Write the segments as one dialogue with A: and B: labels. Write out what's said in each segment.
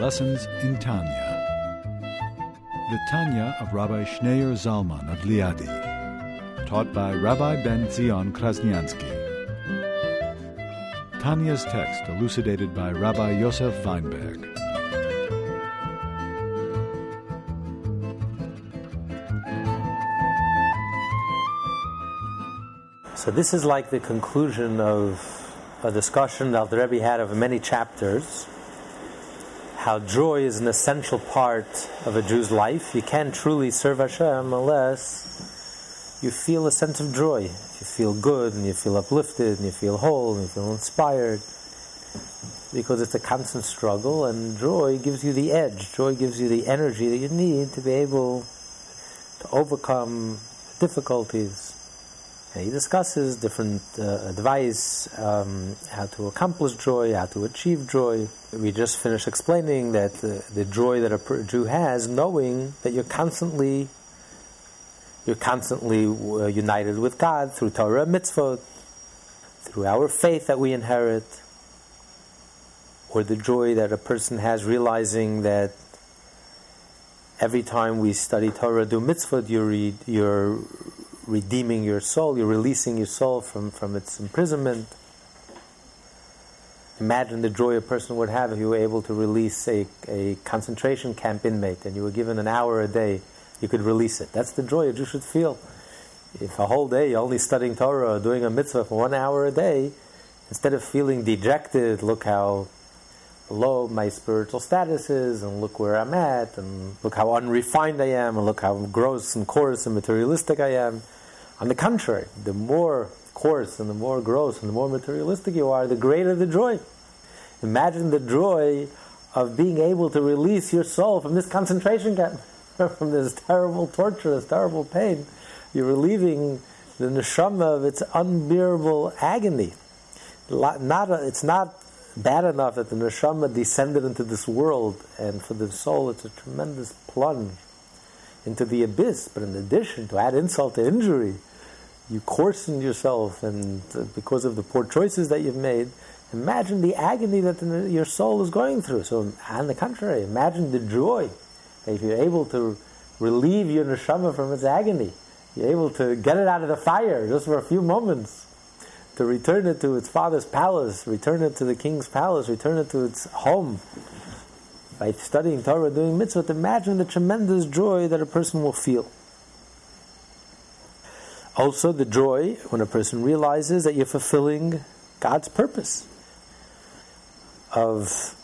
A: Lessons in Tanya. The Tanya of Rabbi Schneur Zalman of Liadi, taught by Rabbi Ben Zion Krasniansky. Tanya's text elucidated by Rabbi Yosef Weinberg.
B: So this is like the conclusion of a discussion that the Rebbe had over many chapters. How joy is an essential part of a Jew's life. You can't truly serve Hashem unless you feel a sense of joy. You feel good and you feel uplifted and you feel whole and you feel inspired. Because it's a constant struggle and joy gives you the edge. Joy gives you the energy that you need to be able to overcome difficulties. He discusses different uh, advice, um, how to accomplish joy, how to achieve joy. We just finished explaining that the, the joy that a Jew has, knowing that you're constantly you're constantly uh, united with God through Torah and mitzvot, through our faith that we inherit, or the joy that a person has realizing that every time we study Torah, do mitzvot, you read, you're redeeming your soul, you're releasing your soul from, from its imprisonment. Imagine the joy a person would have if you were able to release a, a concentration camp inmate and you were given an hour a day, you could release it. That's the joy Jew should feel. If a whole day you're only studying Torah or doing a mitzvah for one hour a day, instead of feeling dejected, look how low my spiritual status is, and look where I'm at, and look how unrefined I am, and look how gross and coarse and materialistic I am. On the contrary, the more coarse and the more gross and the more materialistic you are, the greater the joy. Imagine the joy of being able to release your soul from this concentration camp, from this terrible torture, this terrible pain. You're relieving the neshama of its unbearable agony. Not it's not bad enough that the neshama descended into this world, and for the soul, it's a tremendous plunge into the abyss. But in addition, to add insult to injury, you coarsen yourself, and uh, because of the poor choices that you've made, imagine the agony that the, your soul is going through. So, on the contrary, imagine the joy if you're able to relieve your neshama from its agony. You're able to get it out of the fire just for a few moments, to return it to its father's palace, return it to the king's palace, return it to its home, by studying Torah, doing mitzvot, imagine the tremendous joy that a person will feel. Also, the joy when a person realizes that you're fulfilling God's purpose of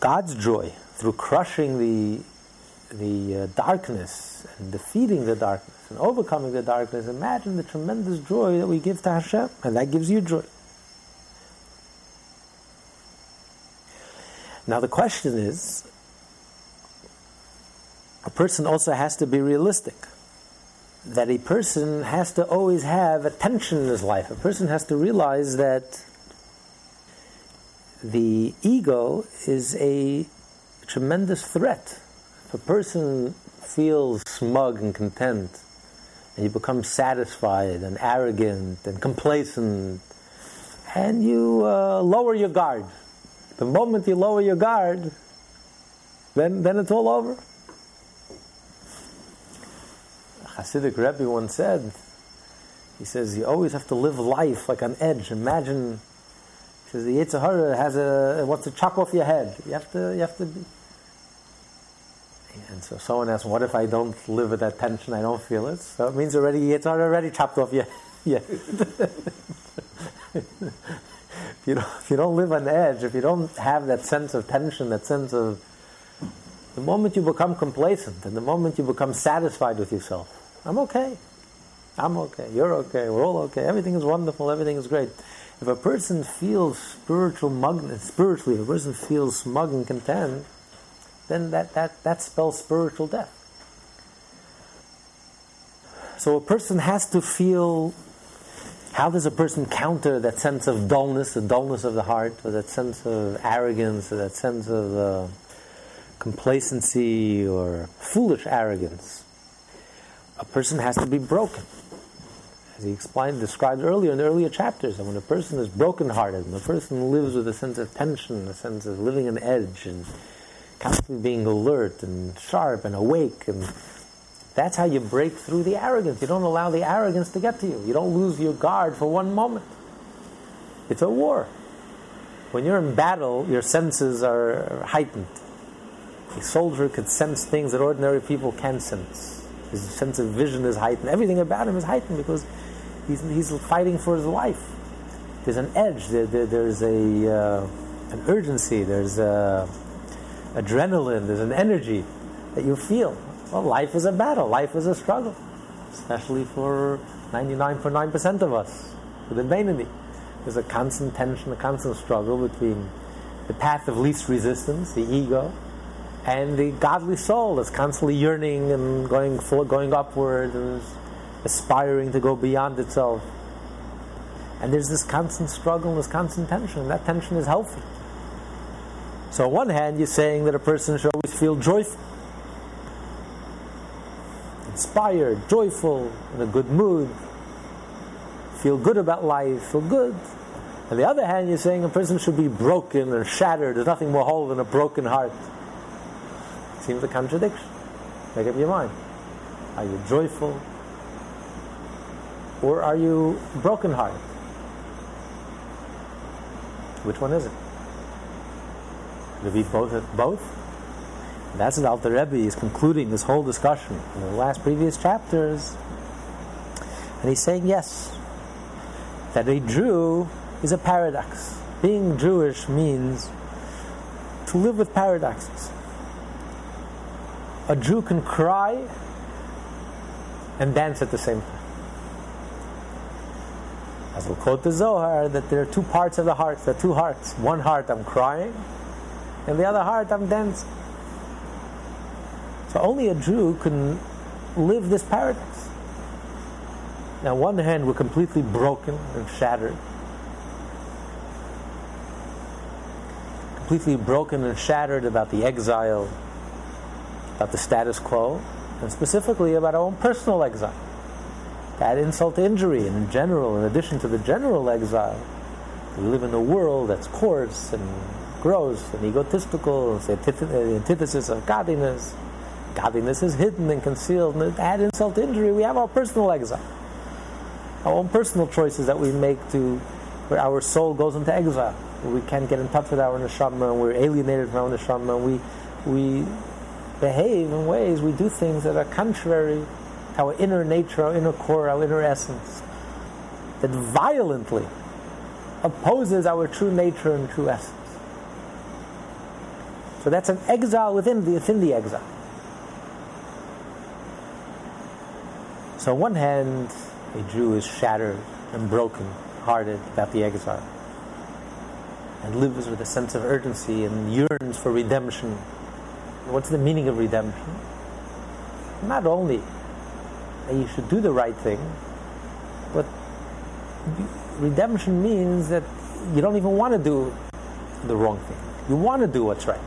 B: God's joy through crushing the the uh, darkness and defeating the darkness and overcoming the darkness. Imagine the tremendous joy that we give to Hashem, and that gives you joy. Now, the question is a person also has to be realistic. That a person has to always have attention in his life. A person has to realize that the ego is a tremendous threat. If a person feels smug and content, and you become satisfied and arrogant and complacent, and you uh, lower your guard, the moment you lower your guard, then, then it's all over. Hasidic Rebbe once said, he says, you always have to live life like on edge. Imagine, he says, the Yetzer Hara has a, wants to chop off your head. You have to, you have to be. And so someone asked, what if I don't live with that tension, I don't feel it? So it means already, it's already chopped off your head. If you don't, if you don't live on edge, if you don't have that sense of tension, that sense of the moment you become complacent and the moment you become satisfied with yourself, I'm okay. I'm okay. You're okay. We're all okay. Everything is wonderful. Everything is great. If a person feels spiritual mug, spiritually, if a person feels smug and content, then that, that, that spells spiritual death. So a person has to feel how does a person counter that sense of dullness, the dullness of the heart, or that sense of arrogance, or that sense of uh, complacency or foolish arrogance? A person has to be broken. as he explained, described earlier in the earlier chapters, that when a person is brokenhearted, when a person lives with a sense of tension, a sense of living on edge, and constantly being alert and sharp and awake, and that's how you break through the arrogance. You don't allow the arrogance to get to you. You don't lose your guard for one moment. It's a war. When you're in battle, your senses are heightened. A soldier could sense things that ordinary people can't sense. His sense of vision is heightened. Everything about him is heightened because he's, he's fighting for his life. There's an edge. There, there, there's a uh, an urgency. There's a adrenaline. There's an energy that you feel. Well, life is a battle. Life is a struggle, especially for 99.9% of us with the Beinoni. There's a constant tension, a constant struggle between the path of least resistance, the ego, and the godly soul that's constantly yearning and going going upward and aspiring to go beyond itself. And there's this constant struggle this constant tension, and that tension is healthy. So, on one hand, you're saying that a person should always feel joyful, inspired, joyful, in a good mood, feel good about life, feel good. On the other hand, you're saying a person should be broken and shattered. There's nothing more whole than a broken heart. Seems a contradiction. Make up your mind. Are you joyful? Or are you broken hearted? Which one is it? Could it be both? Both? That's what Alter Rebbe is concluding this whole discussion in the last previous chapters. And he's saying yes, that a Jew is a paradox. Being Jewish means to live with paradoxes. A Jew can cry and dance at the same time. As we'll quote the Zohar, that there are two parts of the heart, there are two hearts. One heart I'm crying, and the other heart I'm dancing. So only a Jew can live this paradox. Now, on one hand, we're completely broken and shattered. Completely broken and shattered about the exile, about the status quo, and specifically about our own personal exile. That insult to injury, and in general, in addition to the general exile, we live in a world that's coarse and gross and egotistical, it's the antithesis of godliness. Godliness is hidden and concealed, and add insult to injury, we have our personal exile our own personal choices that we make to where our soul goes into exile, we can't get in touch with our neshama, and we're alienated from our neshama, and we we behave in ways, we do things that are contrary to our inner nature, our inner core, our inner essence, that violently opposes our true nature and true essence. So that's an exile within the, within the exile. So on one hand, a Jew is shattered and broken hearted about the exile and lives with a sense of urgency and yearns for redemption. What's the meaning of redemption? Not only that you should do the right thing, but redemption means that you don't even want to do the wrong thing. You want to do what's right.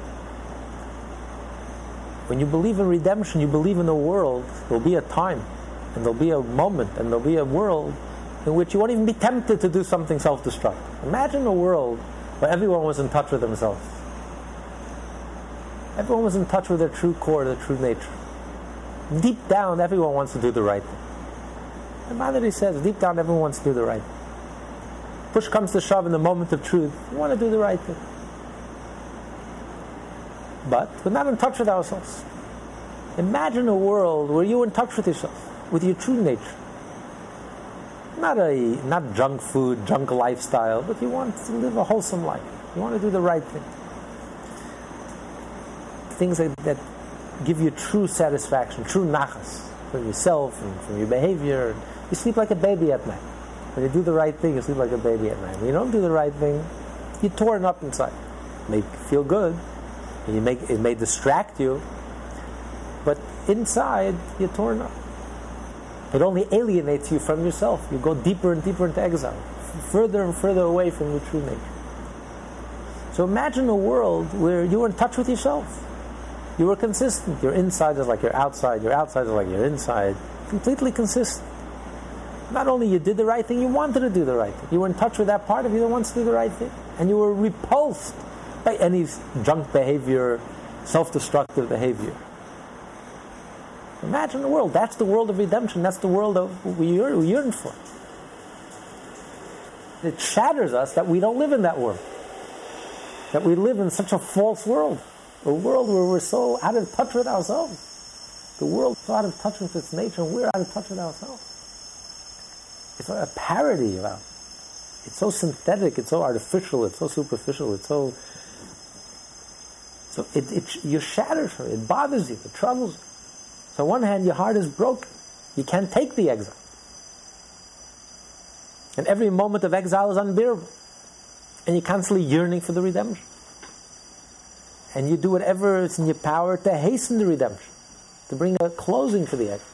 B: When you believe in redemption, you believe in the world, there'll be a time and there'll be a moment and there'll be a world in which you won't even be tempted to do something self destructive. Imagine a world where everyone was in touch with themselves. Everyone was in touch with their true core, their true nature. Deep down, everyone wants to do the right thing. And Madhuri says, deep down, everyone wants to do the right thing. Push comes to shove in the moment of truth, you want to do the right thing. But we're not in touch with ourselves. Imagine a world where you're in touch with yourself with your true nature. Not a not junk food, junk lifestyle, but you want to live a wholesome life. You want to do the right thing. Things that, that give you true satisfaction, true nachas from yourself and from your behavior. You sleep like a baby at night. When you do the right thing, you sleep like a baby at night. When you don't do the right thing, you're torn up inside. It may feel good, and you make it may distract you, but inside you're torn up. It only alienates you from yourself. You go deeper and deeper into exile, further and further away from your true nature. So imagine a world where you were in touch with yourself. You were consistent. Your inside is like your outside, your outside is like your inside. Completely consistent. not only you did the right thing, you wanted to do the right thing. You were in touch with that part of you that wants to do the right thing. And you were repulsed by any junk behavior, self destructive behavior. Imagine the world. That's the world of redemption. That's the world of we yearn for. It shatters us that we don't live in that world. That we live in such a false world. A world where we're so out of touch with ourselves. The world so out of touch with its nature, and we're out of touch with ourselves. It's a parody of. It's so synthetic, it's so artificial, it's so superficial, it's so. So it, it, you're shattered from it. It bothers you, it troubles you. So on one hand, your heart is broken. You can't take the exile. And every moment of exile is unbearable. And you're constantly yearning for the redemption. And you do whatever is in your power to hasten the redemption, to bring a closing for the exile,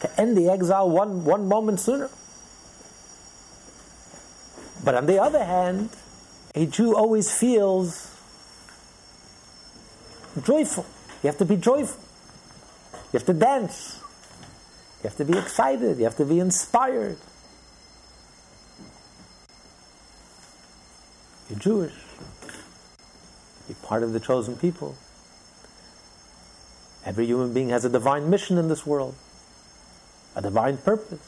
B: to end the exile one, one moment sooner. But on the other hand, a Jew always feels joyful. You have to be joyful. You have to dance. You have to be excited. You have to be inspired. You're Jewish. You're part of the chosen people. Every human being has a divine mission in this world, a divine purpose.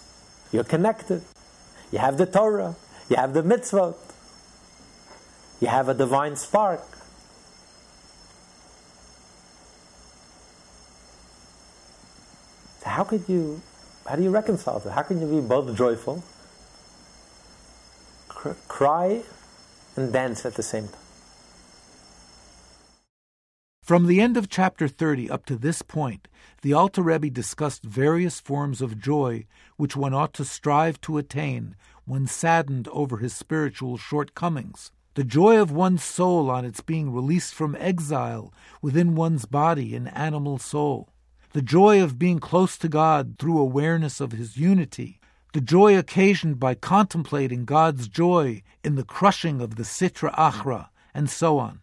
B: You're connected. You have the Torah. You have the mitzvot. You have a divine spark. So how could you, how do you reconcile that? How can you be both joyful, cr- cry, and dance at the same time?
C: From the end of chapter 30 up to this point, the Alter Rebbe discussed various forms of joy which one ought to strive to attain when saddened over his spiritual shortcomings. The joy of one's soul on its being released from exile within one's body and animal soul. The joy of being close to God through awareness of His unity. The joy occasioned by contemplating God's joy in the crushing of the Sitra Achra, and so on.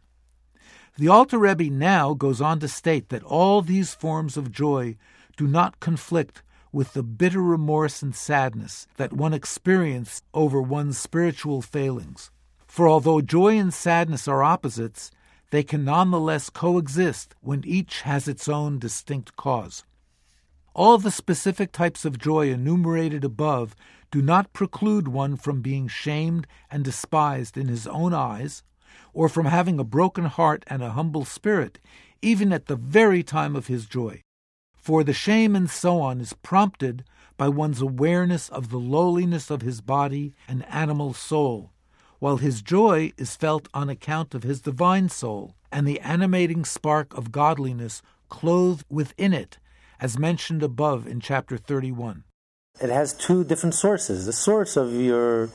C: The Alter Rebbe now goes on to state that all these forms of joy do not conflict with the bitter remorse and sadness that one experiences over one's spiritual failings. For although joy and sadness are opposites, they can nonetheless coexist when each has its own distinct cause. All the specific types of joy enumerated above do not preclude one from being shamed and despised in his own eyes or from having a broken heart and a humble spirit, even at the very time of his joy. For the shame and so on is prompted by one's awareness of the lowliness of his body and animal soul, while his joy is felt on account of his divine soul and the animating spark of godliness clothed within it, as mentioned above in chapter 31.
B: It has two different sources. The source of your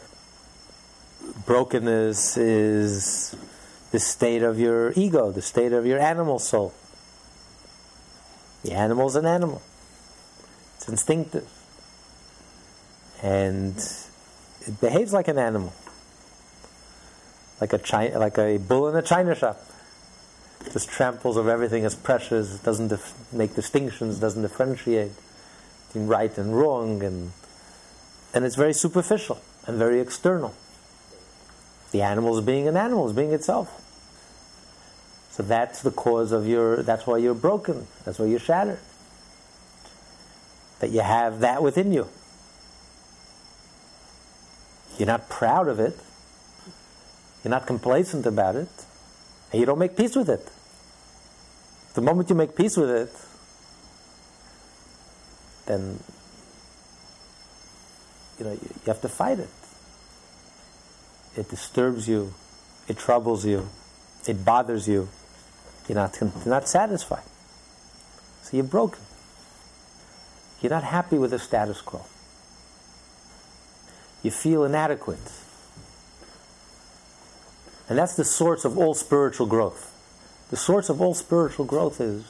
B: brokenness is the state of your ego, the state of your animal soul. The animal's an animal. It's instinctive. And it behaves like an animal. Like a china, like a bull in a china shop. Just tramples over everything as precious, doesn't dif- make distinctions, doesn't differentiate between right and wrong, and and it's very superficial and very external. The animal is being an animal, is being itself. So that's the cause of your, that's why you're broken. That's why you're shattered. That you have that within you. You're not proud of it. You're not complacent about it. And you don't make peace with it. The moment you make peace with it, then you know you have to fight it. It disturbs you, it troubles you, it bothers you. You're not, you're not satisfied. So you're broken. You're not happy with the status quo. You feel inadequate. And that's the source of all spiritual growth. The source of all spiritual growth is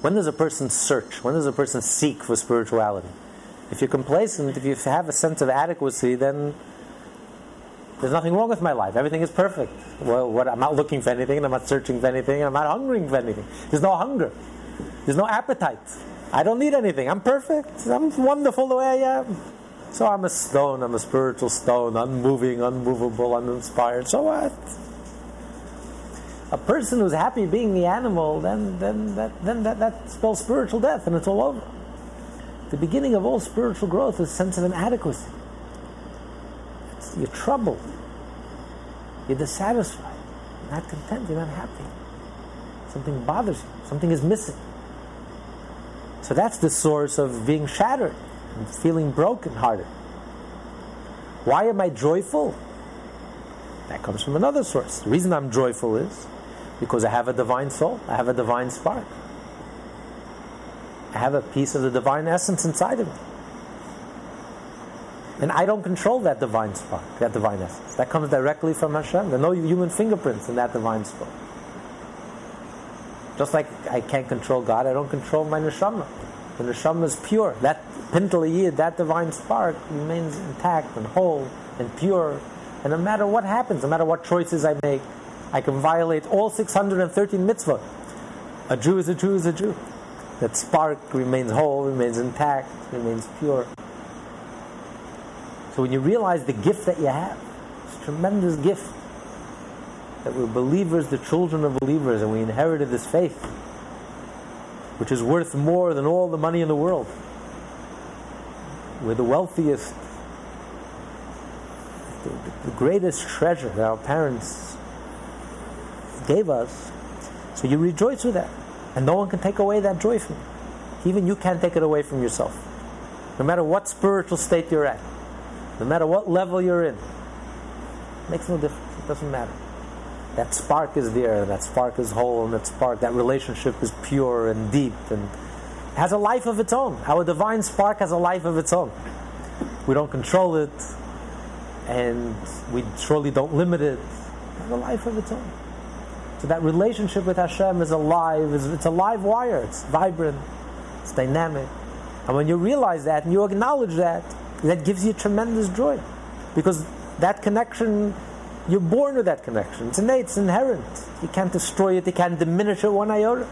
B: when does a person search? When does a person seek for spirituality? If you're complacent, if you have a sense of adequacy, then there's nothing wrong with my life. Everything is perfect. Well, what, I'm not looking for anything, and I'm not searching for anything, and I'm not hungering for anything. There's no hunger. There's no appetite. I don't need anything. I'm perfect. I'm wonderful the way I am. So I'm a stone, I'm a spiritual stone, unmoving, unmovable, uninspired. So what? A person who's happy being the animal, then, then, that, then that, that spells spiritual death and it's all over. The beginning of all spiritual growth is a sense of inadequacy. It's, you're troubled. You're dissatisfied. You're not content. You're not happy. Something bothers you. Something is missing. So that's the source of being shattered and feeling broken-hearted. Why am I joyful? That comes from another source. The reason I'm joyful is because I have a divine soul. I have a divine spark. I have a piece of the divine essence inside of me. And I don't control that divine spark, that divine essence. That comes directly from Hashem. There are no human fingerprints in that divine spark. Just like I can't control God, I don't control my neshama. The neshama is pure. That pintel yid, that divine spark, remains intact and whole and pure. And no matter what happens, no matter what choices I make, I can violate all 613 mitzvot. A Jew is a Jew is a Jew. That spark remains whole, remains intact, remains pure. So when you realize the gift that you have, it's a tremendous gift that we're believers, the children of believers, and we inherited this faith, which is worth more than all the money in the world. We're the wealthiest, the, the greatest treasure that our parents gave us. So you rejoice with that. And no one can take away that joy from you. Even you can't take it away from yourself. No matter what spiritual state you're at, no matter what level you're in, it makes no difference. It doesn't matter. That spark is there, that spark is whole, and that spark, that relationship is pure and deep and has a life of its own. Our divine spark has a life of its own. We don't control it, and we surely don't limit it. It has a life of its own. So that relationship with Hashem is alive, it's a live wire, it's vibrant, it's dynamic. And when you realize that and you acknowledge that, that gives you tremendous joy. Because that connection, you're born with that connection. It's innate, it's inherent. You can't destroy it, you can't diminish it one iota.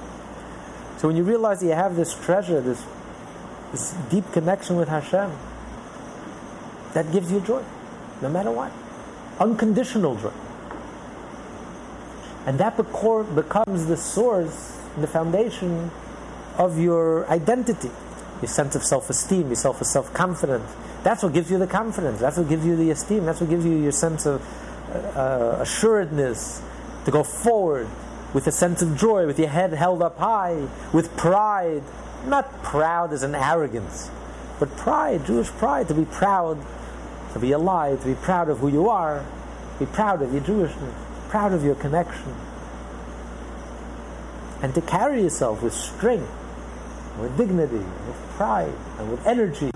B: So when you realize that you have this treasure, this, this deep connection with Hashem, that gives you joy, no matter what. Unconditional joy. And that becomes the source, the foundation of your identity, your sense of self esteem, your self self confidence. That's what gives you the confidence. That's what gives you the esteem. That's what gives you your sense of uh, assuredness to go forward with a sense of joy, with your head held up high, with pride. Not proud as an arrogance, but pride, Jewish pride, to be proud, to be alive, to be proud of who you are, be proud of your Jewishness, proud of your connection, and to carry yourself with strength, with dignity, with pride, and with energy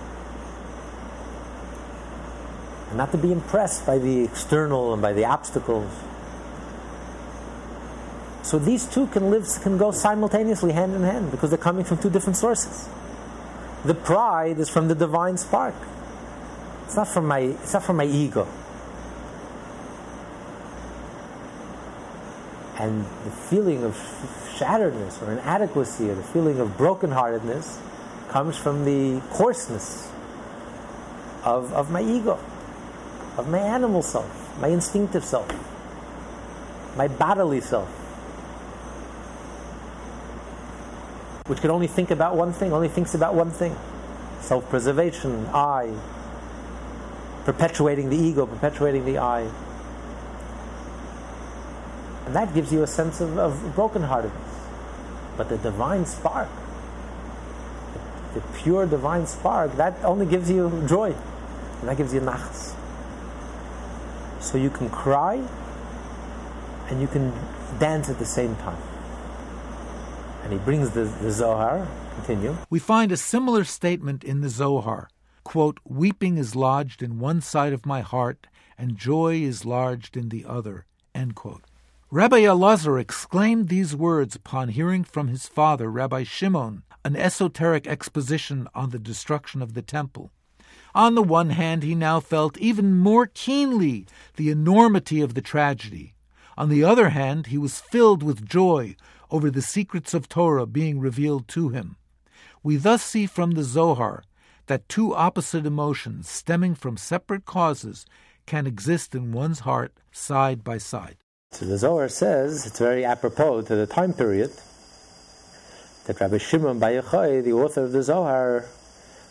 B: and not to be impressed by the external and by the obstacles. So these two can live can go simultaneously hand in hand because they're coming from two different sources. The pride is from the divine spark. It's not from my it's not from my ego. And the feeling of shatteredness or inadequacy or the feeling of brokenheartedness comes from the coarseness of, of my ego of my animal self, my instinctive self, my bodily self, which can only think about one thing, only thinks about one thing self preservation, I, perpetuating the ego, perpetuating the I. And that gives you a sense of, of brokenheartedness. But the divine spark, the, the pure divine spark, that only gives you joy. And that gives you nachas. So you can cry and you can dance at the same time. And he brings the, the Zohar. Continue.
C: We find a similar statement in the Zohar. Quote, Weeping is lodged in one side of my heart, and joy is lodged in the other. End quote. Rabbi Elazar exclaimed these words upon hearing from his father, Rabbi Shimon, an esoteric exposition on the destruction of the temple. On the one hand, he now felt even more keenly the enormity of the tragedy. On the other hand, he was filled with joy over the secrets of Torah being revealed to him. We thus see from the Zohar that two opposite emotions stemming from separate causes can exist in one's heart side by side.
B: So the Zohar says, it's very apropos to the time period, that Rabbi Shimon Bar Yochai, the author of the Zohar,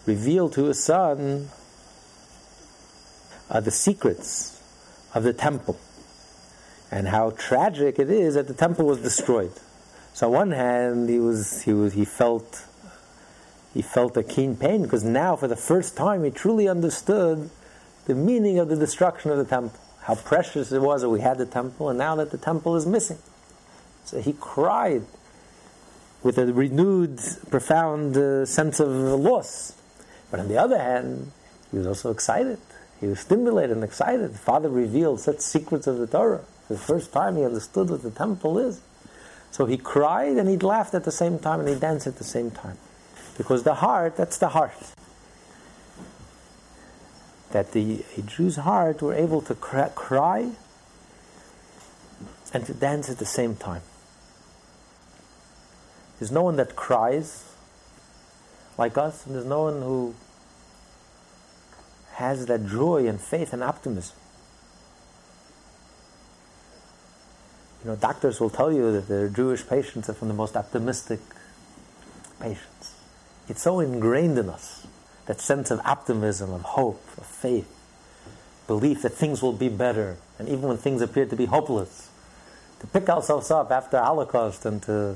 B: revealed to his son uh, the secrets of the temple and how tragic it is that the temple was destroyed. So on one hand, he was he was he felt he felt a keen pain because now, for the first time, he truly understood the meaning of the destruction of the temple. How precious it was that we had the temple, and now that the temple is missing. So he cried with a renewed, profound uh, sense of loss. But on the other hand, he was also excited. He was stimulated and excited. The Father revealed such secrets of the Torah. For the first time, he understood what the temple is. So he cried and he laughed at the same time and he danced at the same time. Because the heart, that's the heart. That the a Jew's heart were able to cry and to dance at the same time. There's no one that cries like us, and there's no one who has that joy and faith and optimism. You know, doctors will tell you that their Jewish patients are from the most optimistic patients. It's so ingrained in us that sense of optimism, of hope, of faith, belief that things will be better, and even when things appear to be hopeless, to pick ourselves up after Holocaust and to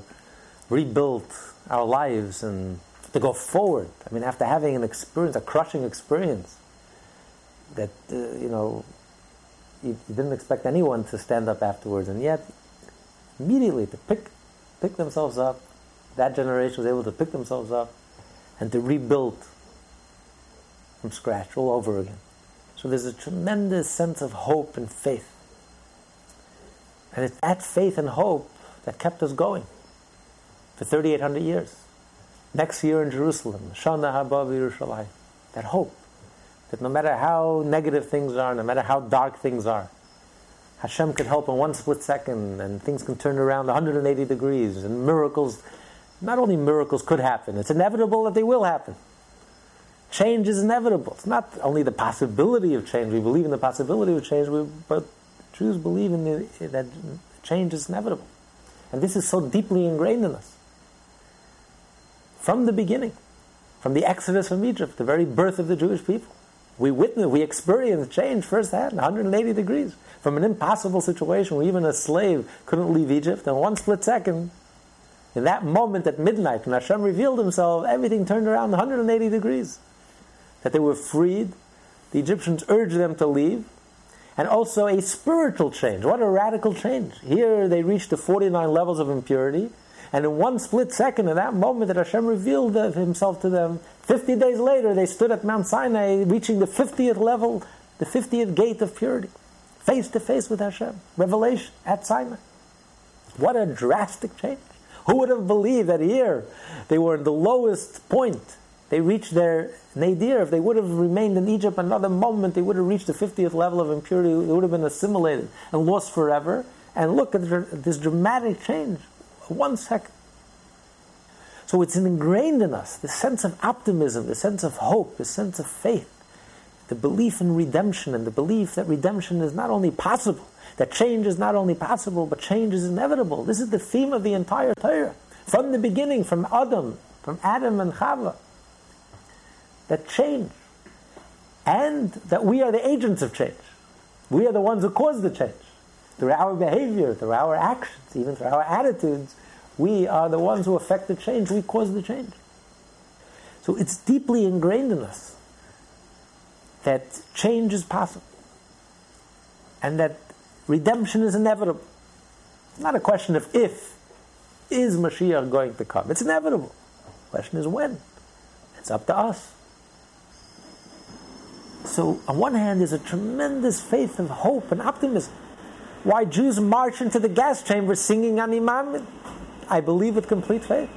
B: rebuild our lives and to go forward. I mean, after having an experience, a crushing experience, that uh, you know you, you, didn't expect anyone to stand up afterwards, and yet immediately to pick pick themselves up, that generation was able to pick themselves up and to rebuild from scratch all over again. So there's a tremendous sense of hope and faith. And it's that faith and hope that kept us going for 3,800 years. Next year in Jerusalem, Shana Haba Yerushalayim. That hope that no matter how negative things are, no matter how dark things are, Hashem can help in one split second and things can turn around 180 degrees and miracles, not only miracles could happen, it's inevitable that they will happen. Change is inevitable. It's not only the possibility of change, we believe in the possibility of change, but Jews believe in the, that change is inevitable. And this is so deeply ingrained in us. From the beginning, from the exodus from Egypt, the very birth of the Jewish people. We witnessed, we experienced change firsthand, 180 degrees. From an impossible situation where even a slave couldn't leave Egypt, in one split second, in that moment at midnight, when Hashem revealed himself, everything turned around 180 degrees. That they were freed, the Egyptians urged them to leave, and also a spiritual change. What a radical change. Here they reached the 49 levels of impurity, and in one split second, in that moment that Hashem revealed himself to them, 50 days later, they stood at Mount Sinai, reaching the 50th level, the 50th gate of purity, face to face with Hashem. Revelation at Sinai. What a drastic change. Who would have believed that here they were in the lowest point? They reached their nadir. If they would have remained in Egypt another moment, they would have reached the 50th level of impurity. They would have been assimilated and lost forever. And look at this dramatic change. One second. So it's ingrained in us the sense of optimism, the sense of hope, the sense of faith, the belief in redemption, and the belief that redemption is not only possible, that change is not only possible, but change is inevitable. This is the theme of the entire Torah. From the beginning, from Adam, from Adam and Chava, that change, and that we are the agents of change. We are the ones who cause the change. Through our behavior, through our actions, even through our attitudes, we are the ones who affect the change. We cause the change. So it's deeply ingrained in us that change is possible and that redemption is inevitable. It's not a question of if. Is Mashiach going to come? It's inevitable. The question is when. It's up to us. So, on one hand, there's a tremendous faith and hope and optimism. Why Jews march into the gas chamber singing Ani Maamin. I believe with complete faith.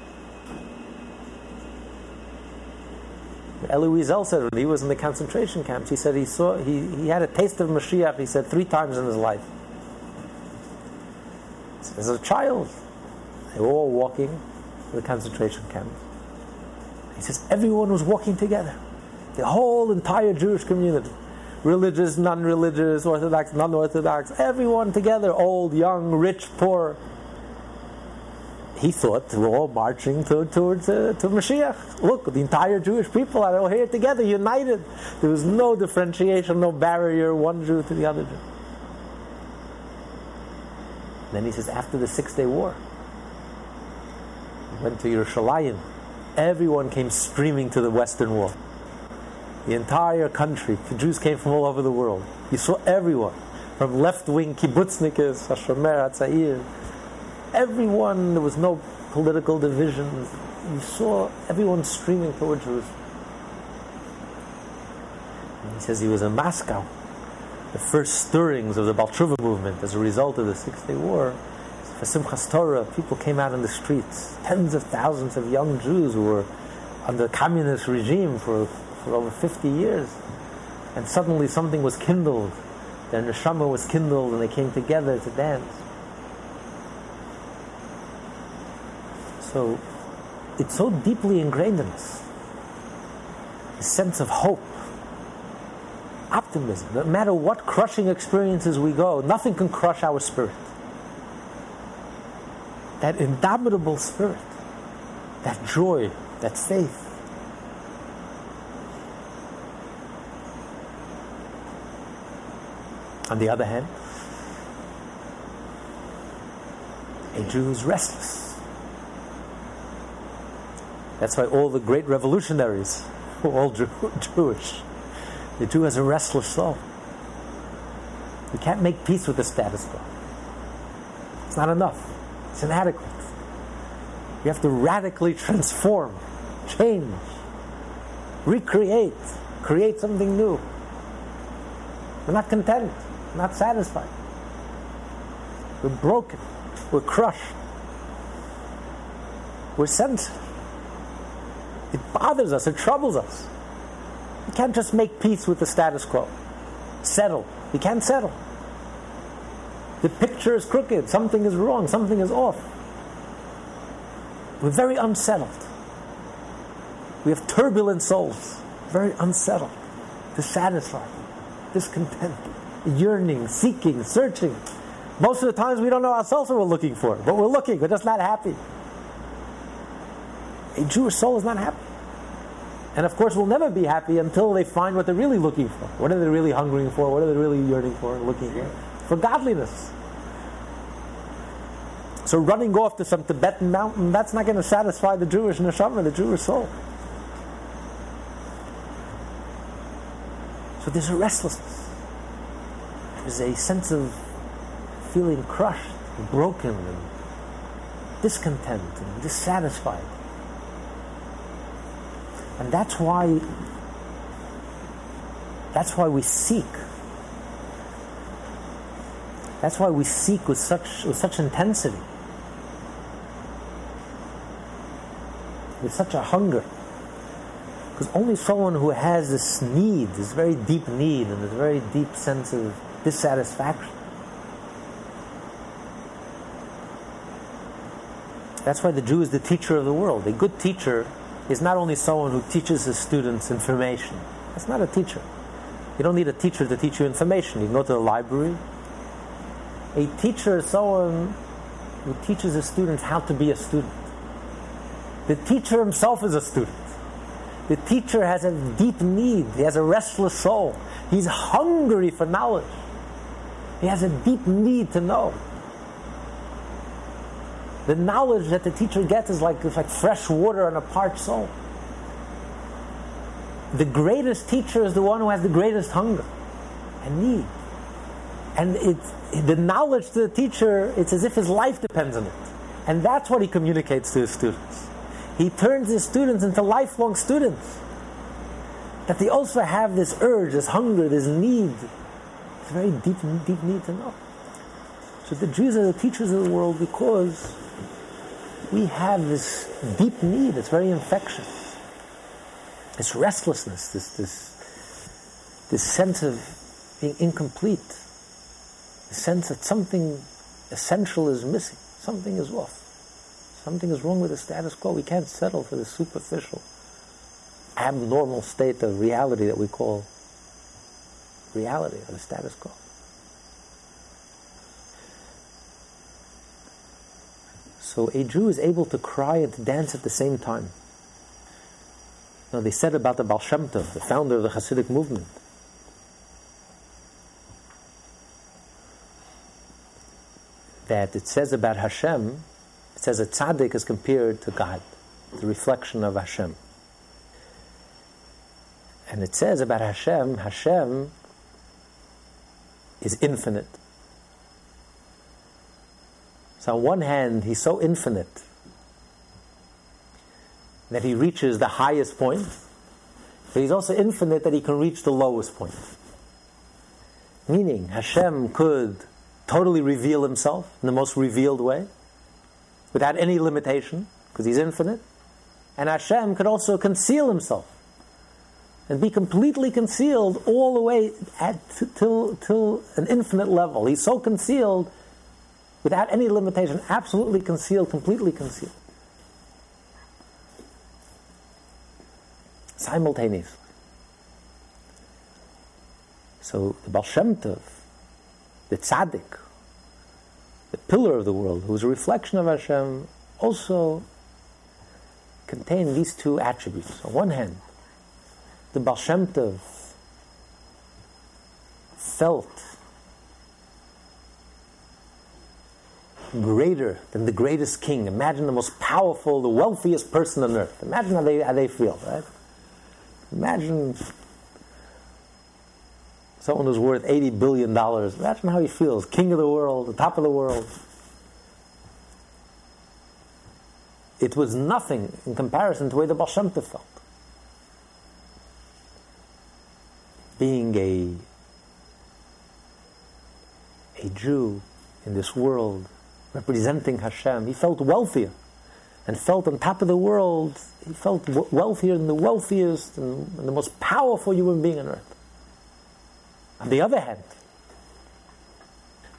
B: Elie said when he was in the concentration camps, he said he saw he, he had a taste of Mashiach, he said three times in his life. As a child, they were all walking to the concentration camp. He says everyone was walking together. The whole entire Jewish community. Religious, non religious, Orthodox, non Orthodox, everyone together, old, young, rich, poor. He thought we're all marching to, towards uh, to Mashiach. Look, the entire Jewish people are all here together, united. There was no differentiation, no barrier, one Jew to the other Jew. Then he says, after the Six Day War, he went to Yerushalayim. Everyone came streaming to the Western Wall. The entire country, the Jews came from all over the world. You saw everyone, from left-wing kibbutznikas, Hashomer, Hatzair, everyone, there was no political divisions. You saw everyone streaming towards Jerusalem. And he says he was in Moscow the first stirrings of the Baal Teshuva movement as a result of the Six Day War, for Simchas Torah, people came out in the streets. Tens of thousands of young Jews who were under communist regime for, for over 50 years. And suddenly something was kindled. Their neshama was kindled and they came together to dance. So it's so deeply ingrained in us. A sense of hope optimism. No matter what crushing experiences we go, nothing can crush our spirit. That indomitable spirit, that joy, that faith. On the other hand, a Jew is restless. That's why all the great revolutionaries were all Jew- Jewish. The Jew has a restless soul. You can't make peace with the status quo. It's not enough. It's inadequate. You have to radically transform, change, recreate, create something new. We're not content, not satisfied. We're broken, we're crushed, we're sensitive. It bothers us, it troubles us. You can't just make peace with the status quo. Settle. You can't settle. The picture is crooked. Something is wrong. Something is off. We're very unsettled. We have turbulent souls, very unsettled, dissatisfied, discontent, yearning, seeking, searching. Most of the times we don't know ourselves what we're looking for, but we're looking, we're just not happy. A Jewish soul is not happy. And of course, we'll never be happy until they find what they're really looking for. What are they really hungering for? What are they really yearning for and looking for? For godliness. So running off to some Tibetan mountain, that's not going to satisfy the Jewish neshama, the Jewish soul. So there's a restlessness. There's a sense of feeling crushed, and broken, and discontent, and dissatisfied. And that's why that's why we seek. That's why we seek with such with such intensity. With such a hunger. Because only someone who has this need, this very deep need, and this very deep sense of dissatisfaction. That's why the Jew is the teacher of the world. A good teacher is not only someone who teaches his students information. That's not a teacher. You don't need a teacher to teach you information. You can go to the library. A teacher is someone who teaches his students how to be a student. The teacher himself is a student. The teacher has a deep need. He has a restless soul. He's hungry for knowledge. He has a deep need to know. The knowledge that the teacher gets is like, it's like fresh water on a parched soul. The greatest teacher is the one who has the greatest hunger and need. And it's, the knowledge to the teacher, it's as if his life depends on it. And that's what he communicates to his students. He turns his students into lifelong students. That they also have this urge, this hunger, this need. Very deep, deep need to know. So the Jews are the teachers of the world because we have this deep need. It's very infectious. This restlessness, this, this, this sense of being incomplete, the sense that something essential is missing, something is off, something is wrong with the status quo. We can't settle for the superficial, abnormal state of reality that we call reality or the status quo. So a Jew is able to cry and to dance at the same time. Now they said about the Baal Shem Tov, the founder of the Hasidic movement, that it says about Hashem, it says a tzaddik is compared to God, the reflection of Hashem. And it says about Hashem, Hashem is infinite. So, on one hand, he's so infinite that he reaches the highest point, but he's also infinite that he can reach the lowest point. Meaning, Hashem could totally reveal himself in the most revealed way, without any limitation, because he's infinite. And Hashem could also conceal himself and be completely concealed all the way at, till, till an infinite level. He's so concealed without any limitation, absolutely concealed, completely concealed. Simultaneously. So the Baal Shem Tov, the tzaddik, the pillar of the world, who is a reflection of Hashem, also contain these two attributes. On one hand, the Baal Shem Tov felt greater than the greatest king. Imagine the most powerful, the wealthiest person on earth. Imagine how they, how they feel, right? Imagine someone who's worth $80 billion. Imagine how he feels. King of the world, the top of the world. It was nothing in comparison to the way the Baal Shem Tov felt. Being a a Jew in this world, representing Hashem, he felt wealthier and felt on top of the world. He felt wealthier than the wealthiest and, the most powerful human being on earth. On the other hand,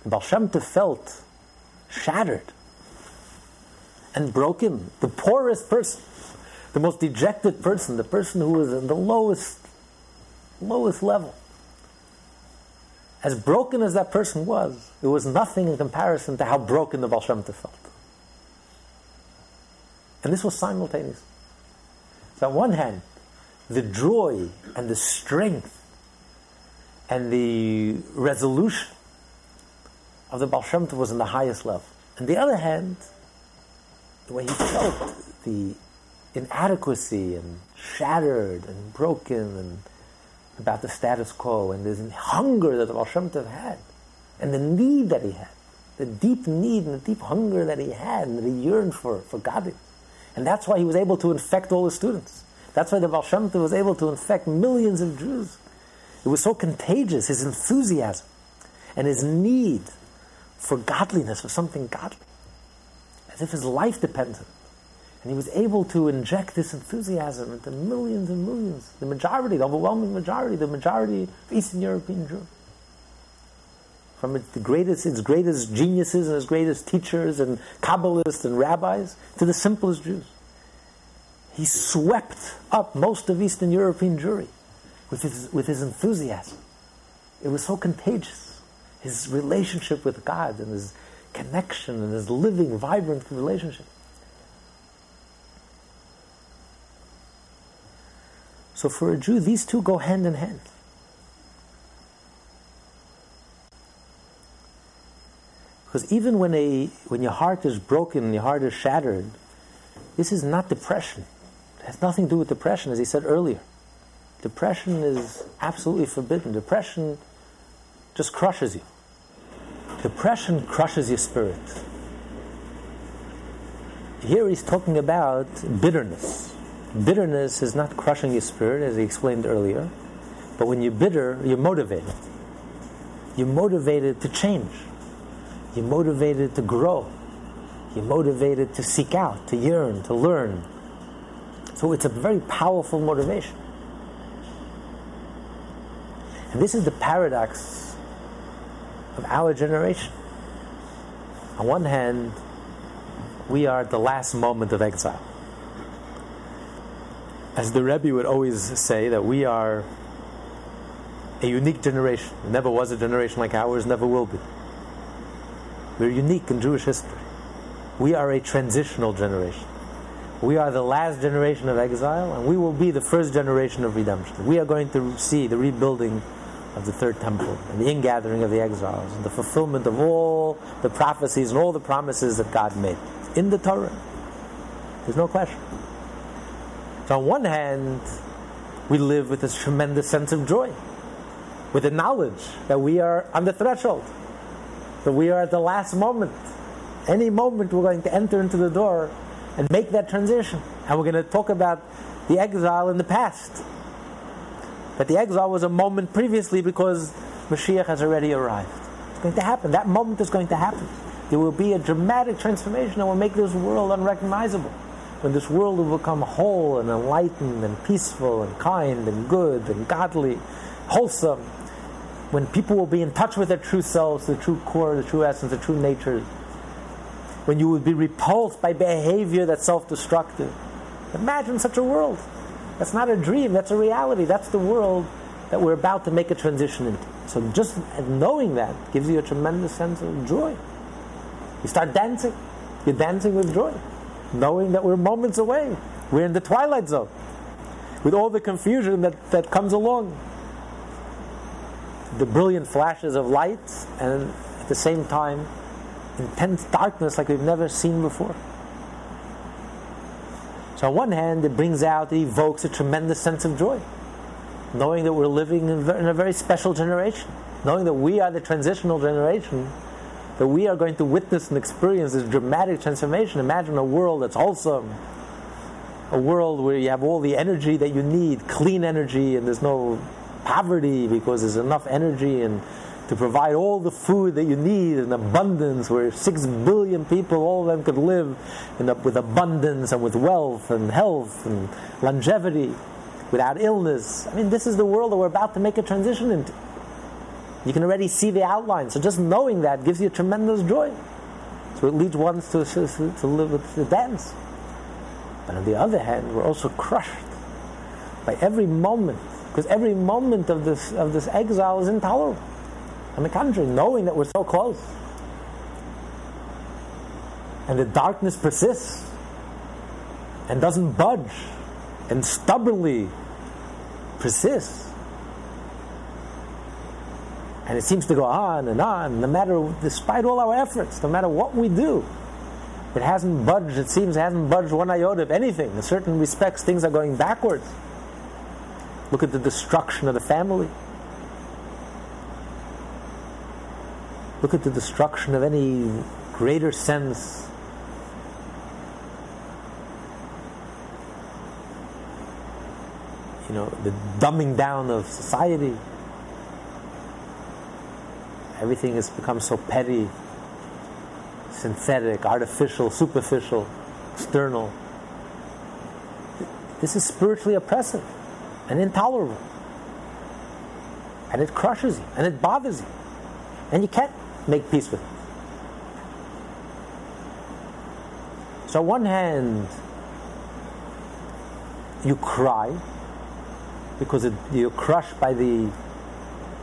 B: Baal felt shattered and broken. The poorest person, the most dejected person, the person who was in the lowest lowest level. As broken as that person was, it was nothing in comparison to how broken the Baal felt. And this was simultaneous. So on one hand, the joy and the strength and the resolution of the Baal was in the highest level. On the other hand, the way he felt the inadequacy and shattered and broken and about the status quo and this hunger that the Baal Shem Tov had and the need that he had, the deep need and the deep hunger that he had and that he yearned for, for God. And that's why he was able to infect all his students. That's why the Baal Shem Tov was able to infect millions of Jews. It was so contagious, his enthusiasm and his need for godliness, for something godly, as if his life depended and he was able to inject this enthusiasm into millions and millions, the majority, the overwhelming majority, the majority of Eastern European Jews. From its, greatest, its greatest geniuses and its greatest teachers and Kabbalists and rabbis to the simplest Jews. He swept up most of Eastern European Jewry with his, with his enthusiasm. It was so contagious. His relationship with God and his connection and his living, vibrant relationship. So for a Jew, these two go hand in hand. Because even when, a, when your heart is broken and your heart is shattered, this is not depression. It has nothing to do with depression, as he said earlier. Depression is absolutely forbidden. Depression just crushes you. Depression crushes your spirit. Here he's talking about bitterness. Bitterness is not crushing your spirit, as he explained earlier, but when you're bitter, you're motivated. You're motivated to change. You're motivated to grow. You're motivated to seek out, to yearn, to learn. So it's a very powerful motivation. And this is the paradox of our generation. On one hand, we are at the last moment of exile. As the Rebbe would always say, that we are a unique generation. There never was a generation like ours, never will be. We're unique in Jewish history. We are a transitional generation. We are the last generation of exile, and we will be the first generation of redemption. We are going to see the rebuilding of the third temple and the ingathering of the exiles and the fulfillment of all the prophecies and all the promises that God made in the Torah. There's no question. So, on one hand, we live with this tremendous sense of joy, with the knowledge that we are on the threshold, that we are at the last moment. Any moment we're going to enter into the door and make that transition. And we're going to talk about the exile in the past. But the exile was a moment previously because Mashiach has already arrived. It's going to happen. That moment is going to happen. There will be a dramatic transformation that will make this world unrecognizable. When this world will become whole and enlightened and peaceful and kind and good and godly, wholesome. When people will be in touch with their true selves, the true core, the true essence, the true nature, when you would be repulsed by behavior that's self destructive. Imagine such a world. That's not a dream, that's a reality. That's the world that we're about to make a transition into. So just knowing that gives you a tremendous sense of joy. You start dancing. You're dancing with joy, knowing that we're moments away. We're in the twilight zone with all the confusion that, that comes along. The brilliant flashes of light, and at the same time, intense darkness like we've never seen before. So, on one hand, it brings out, it evokes a tremendous sense of joy, knowing that we're living in a very special generation, knowing that we are the transitional generation, that we are going to witness and experience this dramatic transformation. Imagine a world that's wholesome, a world where you have all the energy that you need, clean energy, and there's no poverty because there's enough energy and to provide all the food that you need in abundance, where six billion people, all of them could live a, with abundance and with wealth and health and longevity, without illness. I mean, this is the world that we're about to make a transition into. You can already see the outline, so just knowing that gives you tremendous joy. So it leads one to, to, to live with the dance. But on the other hand, we're also crushed by every moment, because every moment of this, of this exile is intolerable on the contrary, knowing that we're so close. And the darkness persists and doesn't budge and stubbornly persists. And it seems to go on and on, no matter, despite all our efforts, no matter what we do. It hasn't budged, it seems it hasn't budged one iota of anything. In certain respects, things are going backwards. Look at the destruction of the family. Look at the destruction of any greater sense you know, the dumbing down of society. Everything has become so petty, synthetic, artificial, superficial, external. This is spiritually oppressive and intolerable. And it crushes you and it bothers you. And you can't make peace with it. So, on one hand, you cry because it, you're crushed by the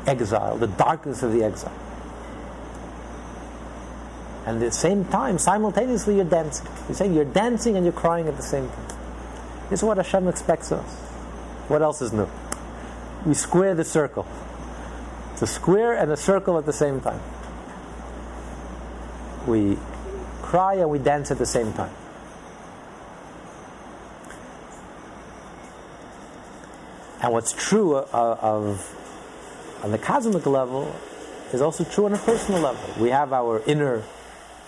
B: exile, the darkness of the exile. And at the same time, simultaneously, you're dancing. You're saying you're dancing and you're crying at the same time. This is what Hashem expects of us. What else is new? We square the circle. It's a square and a circle at the same time we cry and we dance at the same time. And what's true of, of on the cosmic level is also true on a personal level. We have our inner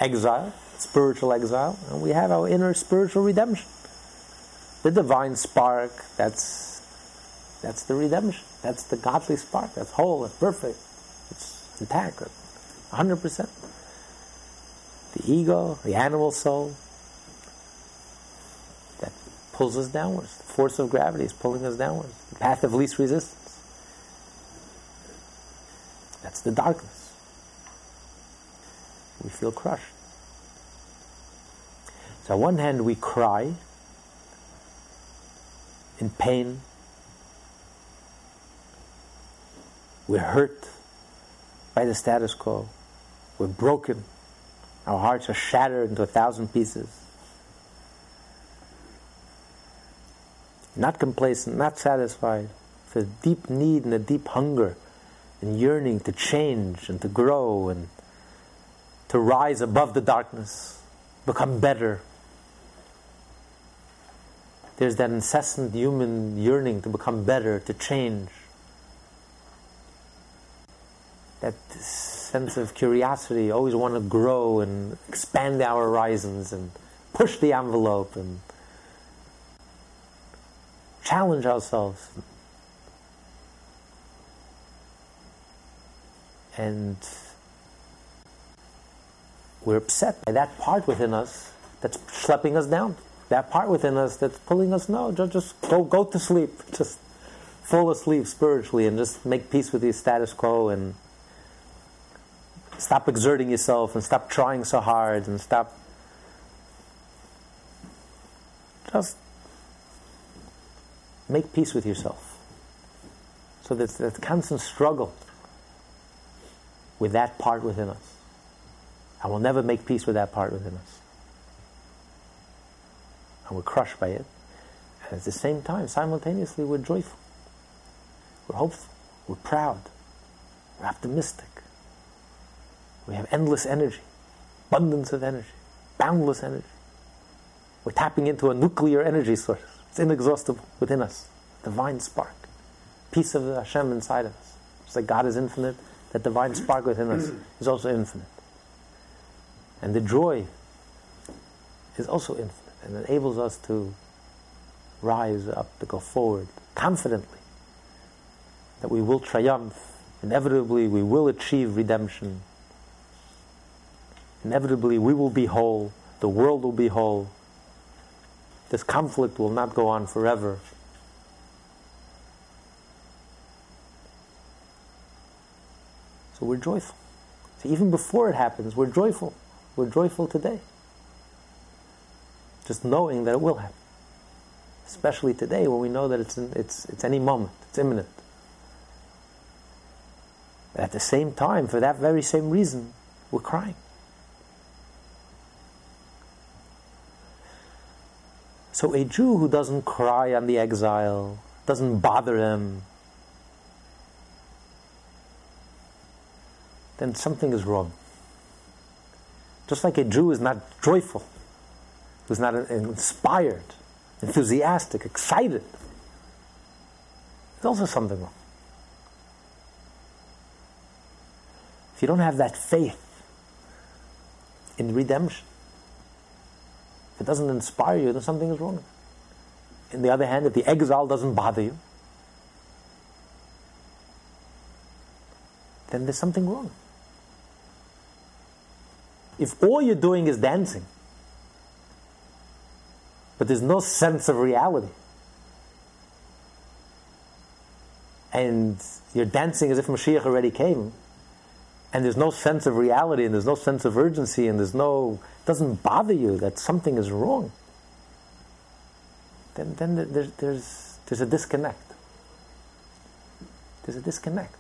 B: exile, spiritual exile, and we have our inner spiritual redemption. The divine spark, that's that's the redemption. That's the godly spark. That's whole, that's perfect. It's intact. 100% the ego, the animal soul, that pulls us downwards. The force of gravity is pulling us downwards. The path of least resistance. That's the darkness. We feel crushed. So, on one hand, we cry in pain. We're hurt by the status quo. We're broken. Our hearts are shattered into a thousand pieces. Not complacent, not satisfied. With a deep need and a deep hunger and yearning to change and to grow and to rise above the darkness, become better. There's that incessant human yearning to become better, to change. That sense of curiosity, always want to grow and expand our horizons and push the envelope and challenge ourselves. And we're upset by that part within us that's schlepping us down. That part within us that's pulling us, no, just, go, go to sleep. Just fall asleep spiritually and just make peace with the status quo and stop exerting yourself and stop trying so hard and stop just make peace with yourself. So there's that constant struggle with that part within us. I will never make peace with that part within us. And we're crushed by it. And at the same time, simultaneously, we're joyful. We're hopeful. We're proud. We're optimistic. We have endless energy, abundance of energy, boundless energy. We're tapping into a nuclear energy source. It's inexhaustible within us. Divine spark. Piece of the Hashem inside of us. Just like God is infinite, that divine spark within us is also infinite. And the joy is also infinite and enables us to rise up, to go forward confidently, that we will triumph. Inevitably, we will achieve redemption. Inevitably, we will be whole. The world will be whole. This conflict will not go on forever. So we're joyful. So even before it happens, we're joyful. We're joyful today. Just knowing that it will happen. Especially today when we know that it's, in, it's, it's any moment, it's imminent. But at the same time, for that very same reason, we're crying. So a Jew who doesn't cry on the exile, doesn't bother him, then something is wrong. Just like a Jew is not joyful, who's not inspired, enthusiastic, excited, there's also something wrong. If you don't have that faith in redemption, if it doesn't inspire you, then something is wrong. On the other hand, if the exile doesn't bother you, then there's something wrong if all you're doing is dancing, but there's no sense of reality, and you're dancing as if Mashiach already came, and there's no sense of reality, and there's no sense of urgency, and there's no, it doesn't bother you that something is wrong, then, then there's, there's, there's a disconnect. There's a disconnect.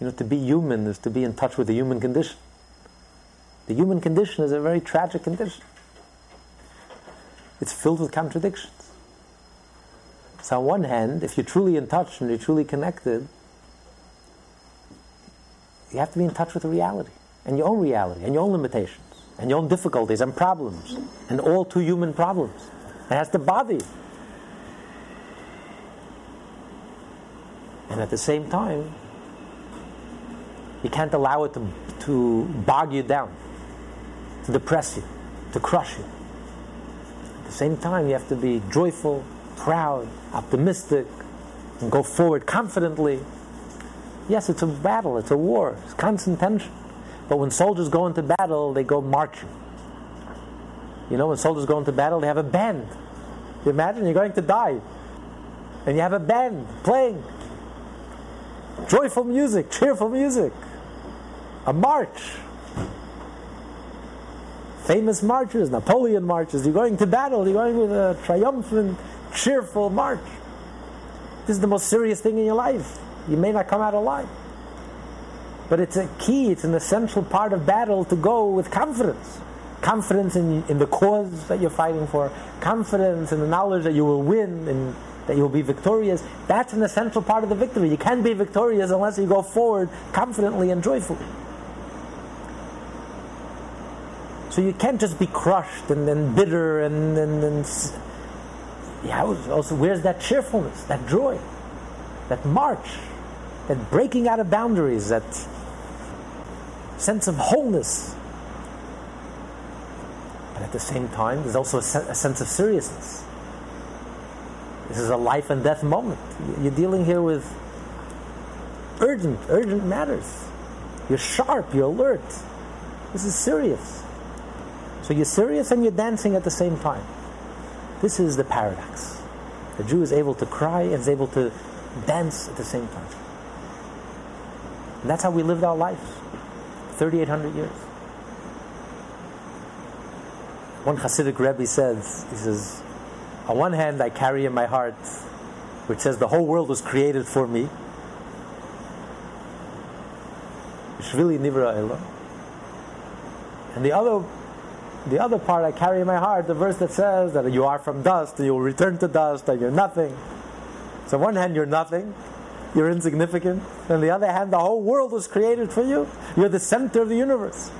B: You know, to be human is to be in touch with the human condition. The human condition is a very tragic condition. It's filled with contradictions. So, on one hand, if you're truly in touch and you're truly connected, you have to be in touch with the reality and your own reality and your own limitations and your own difficulties and problems and all too human problems. It has to bother you. And at the same time, you can't allow it to, to bog you down, to depress you, to crush you. At the same time, you have to be joyful, proud, optimistic, and go forward confidently. Yes, it's a battle, it's a war, it's constant tension. But when soldiers go into battle, they go marching. You know, when soldiers go into battle, they have a band. You imagine you're going to die, and you have a band playing joyful music, cheerful music a march famous marches, Napoleon marches. You're going to battle, you're going with a triumphant, cheerful march. This is the most serious thing in your life. You may not come out alive. But it's a key, it's an essential part of battle to go with confidence. Confidence in, in the cause that you're fighting for, confidence in the knowledge that you will win and that you will be victorious. That's an essential part of the victory. You can't be victorious unless you go forward confidently and joyfully. So you can't just be crushed and then bitter and, and, and yeah, also where's that cheerfulness, that joy, that march, that breaking out of boundaries, that sense of wholeness. But at the same time, there's also a, se- a sense of seriousness. This is a life and death moment. You're dealing here with urgent, urgent matters. You're sharp, you're alert. This is serious. So you're serious and you're dancing at the same time. This is the paradox. The Jew is able to cry and is able to dance at the same time. And that's how we lived our lives 3,800 years. One Hasidic Rebbe says, he says, on one hand, I carry in my heart, which says the whole world was created for me. Shvili Nivra. And the other the other part I carry in my heart, the verse that says that you are from dust, you will return to dust, that you're nothing. So, on one hand, you're nothing, you're insignificant. On the other hand, the whole world was created for you. You're the center of the universe.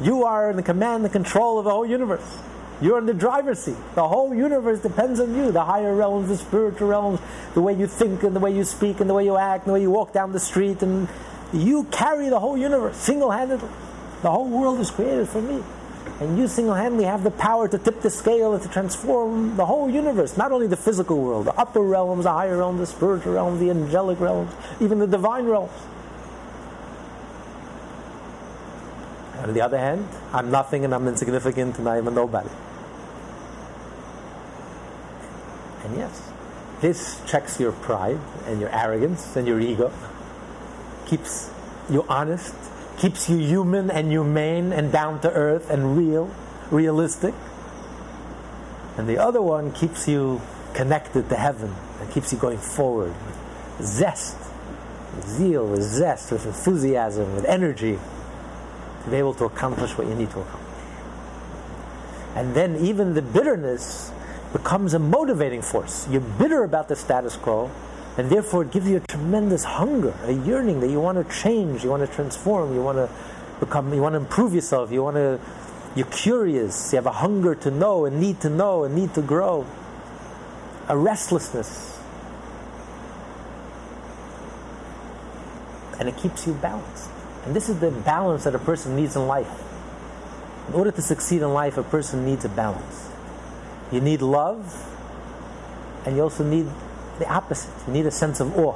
B: You are in the command and control of the whole universe. You're in the driver's seat. The whole universe depends on you. The higher realms, the spiritual realms, the way you think and the way you speak and the way you act and the way you walk down the street. And you carry the whole universe single handedly. The whole world is created for me. And you single handedly have the power to tip the scale and to transform the whole universe, not only the physical world, the upper realms, the higher realms, the spiritual realms, the angelic realms, even the divine realms. On the other hand, I'm nothing and I'm insignificant and I am a nobody. And yes, this checks your pride and your arrogance and your ego, keeps you honest keeps you human and humane and down to earth and real, realistic. And the other one keeps you connected to heaven and keeps you going forward with zest, with zeal, with zest, with enthusiasm, with energy to be able to accomplish what you need to accomplish. And then even the bitterness becomes a motivating force. You're bitter about the status quo, and therefore, it gives you a tremendous hunger, a yearning that you want to change, you want to transform, you want to become, you want to improve yourself, you want to, you're curious, you have a hunger to know, a need to know, a need to grow, a restlessness. And it keeps you balanced. And this is the balance that a person needs in life. In order to succeed in life, a person needs a balance. You need love, and you also need the opposite. You need a sense of awe.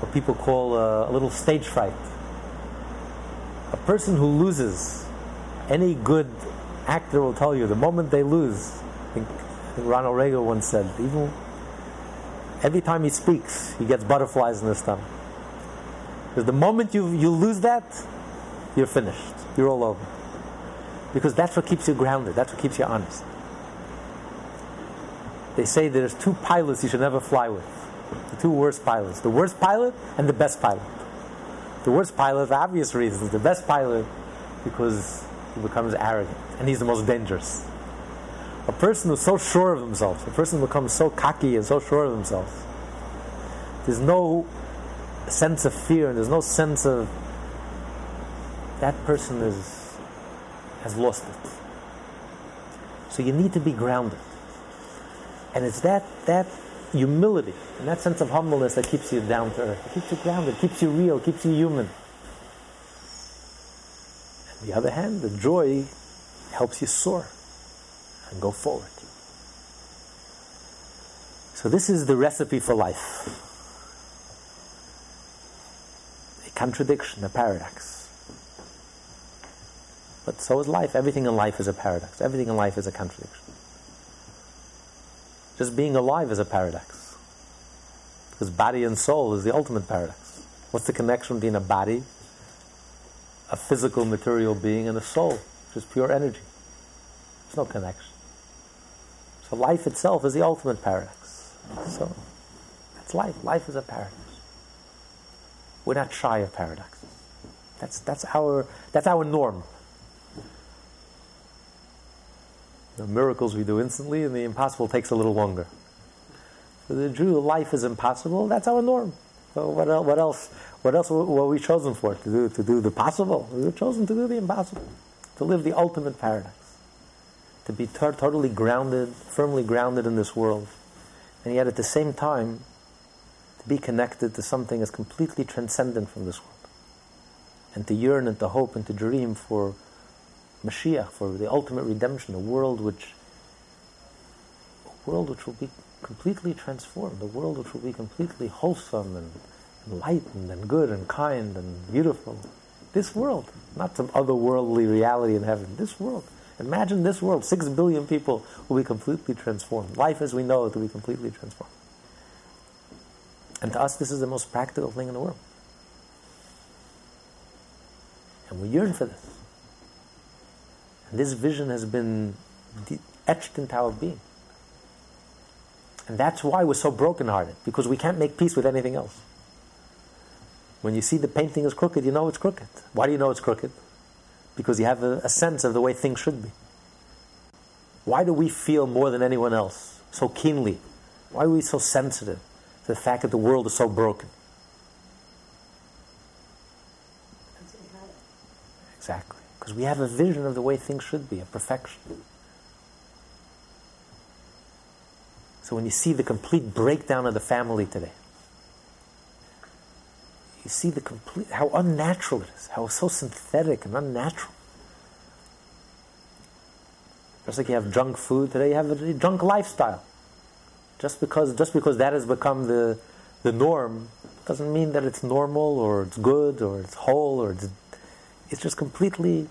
B: What people call a, a little stage fright. A person who loses, any good actor will tell you, the moment they lose, I think, I think Ronald Reagan once said, even every time he speaks, he gets butterflies in his stomach. Because the moment you, you lose that, you're finished. You're all over. Because that's what keeps you grounded, that's what keeps you honest they say there's two pilots you should never fly with. The two worst pilots. The worst pilot and the best pilot. The worst pilot, for obvious reasons. The best pilot, because he becomes arrogant. And he's the most dangerous. A person who's so sure of themselves, a person who becomes so cocky and so sure of themselves, there's no sense of fear, and there's no sense of that person is has lost it. So you need to be grounded. And it's that, that humility and that sense of humbleness that keeps you down to earth. It keeps you grounded, keeps you real, keeps you human. On the other hand, the joy helps you soar and go forward. So, this is the recipe for life a contradiction, a paradox. But so is life. Everything in life is a paradox, everything in life is a contradiction. Just being alive is a paradox. Because body and soul is the ultimate paradox. What's the connection between a body a physical material being and a soul, which is pure energy. There's no connection. So life itself is the ultimate paradox. So that's life. Life is a paradox. We're not shy of paradoxes. That's, that's, our, that's our norm. The miracles we do instantly, and the impossible takes a little longer. For the Jew, life is impossible. That's our norm. So what else? What else? What else were we chosen for? To do to do the possible. We were chosen to do the impossible, to live the ultimate paradox, to be totally grounded, firmly grounded in this world, and yet at the same time, to be connected to something as completely transcendent from this world, and to yearn and to hope and to dream for Mashiach, for the ultimate redemption, a world which, a world which will be completely transformed, a world which will be completely wholesome and enlightened and good and kind and beautiful. This world, not some otherworldly reality in heaven. This world. Imagine this world. Six billion people will be completely transformed. Life as we know it will be completely transformed. And to us, this is the most practical thing in the world. And we yearn for this. And this vision has been etched into our being. And that's why we're so brokenhearted, because we can't make peace with anything else. When you see the painting is crooked, you know it's crooked. Why do you know it's crooked? Because you have a, a sense of the way things should be. Why do we feel more than anyone else so keenly? Why are we so sensitive to the fact that the world is so broken? Exactly. Because we have a vision of the way things should be, a perfection. So when you see the complete breakdown of the family today, you see the complete how unnatural it is, how so synthetic and unnatural. Just like you have junk food today, you have a junk lifestyle. Just because just because that has become the the norm doesn't mean that it's normal or it's good or it's whole or it's it's just completely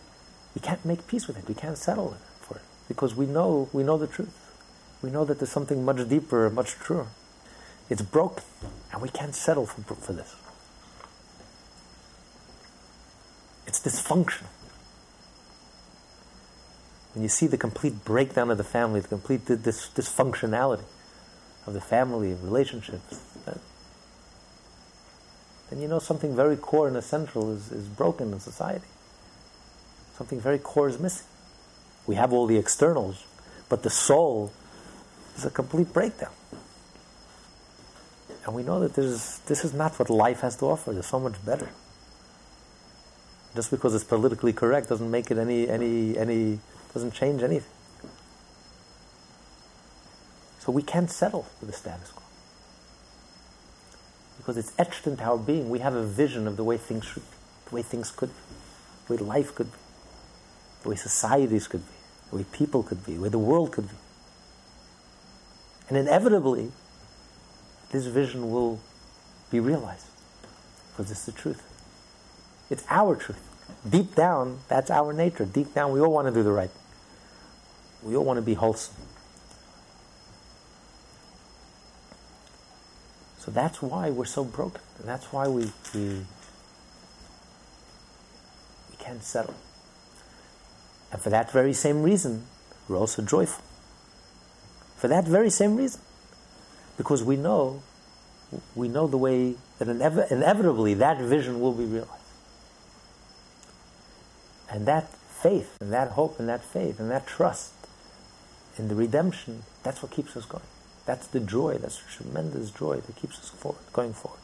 B: we can't make peace with it. We can't settle for it because we know we know the truth we know that there's something much deeper, much truer. It's broken, and we can't settle for, for this. It's dysfunctional. When you see the complete breakdown of the family, the complete dis- dysfunctionality of the family, of relationships, then you know something very core and essential is, is broken in society. Something very core is missing. We have all the externals, but the soul is a complete breakdown. And we know that this this is not what life has to offer. There's so much better. Just because it's politically correct doesn't make it any, any, any, doesn't change anything. So we can't settle for the status quo. Because it's etched into our being. We have a vision of the way things should be, the way things could be, the way life could be, the way societies could be, the way people could be, the way the world could be. And inevitably, this vision will be realized because it's the truth. It's our truth. Deep down, that's our nature. Deep down, we all want to do the right. We all want to be wholesome. So that's why we're so broken. And that's why we, we, we can't settle. And for that very same reason, we're also joyful. For that very same reason. Because we know, we know the way that inev- inevitably that vision will be realized. And that faith, and that hope, and that faith, and that trust in the redemption, that's what keeps us going. That's the joy, that's tremendous joy that keeps us forward, going forward.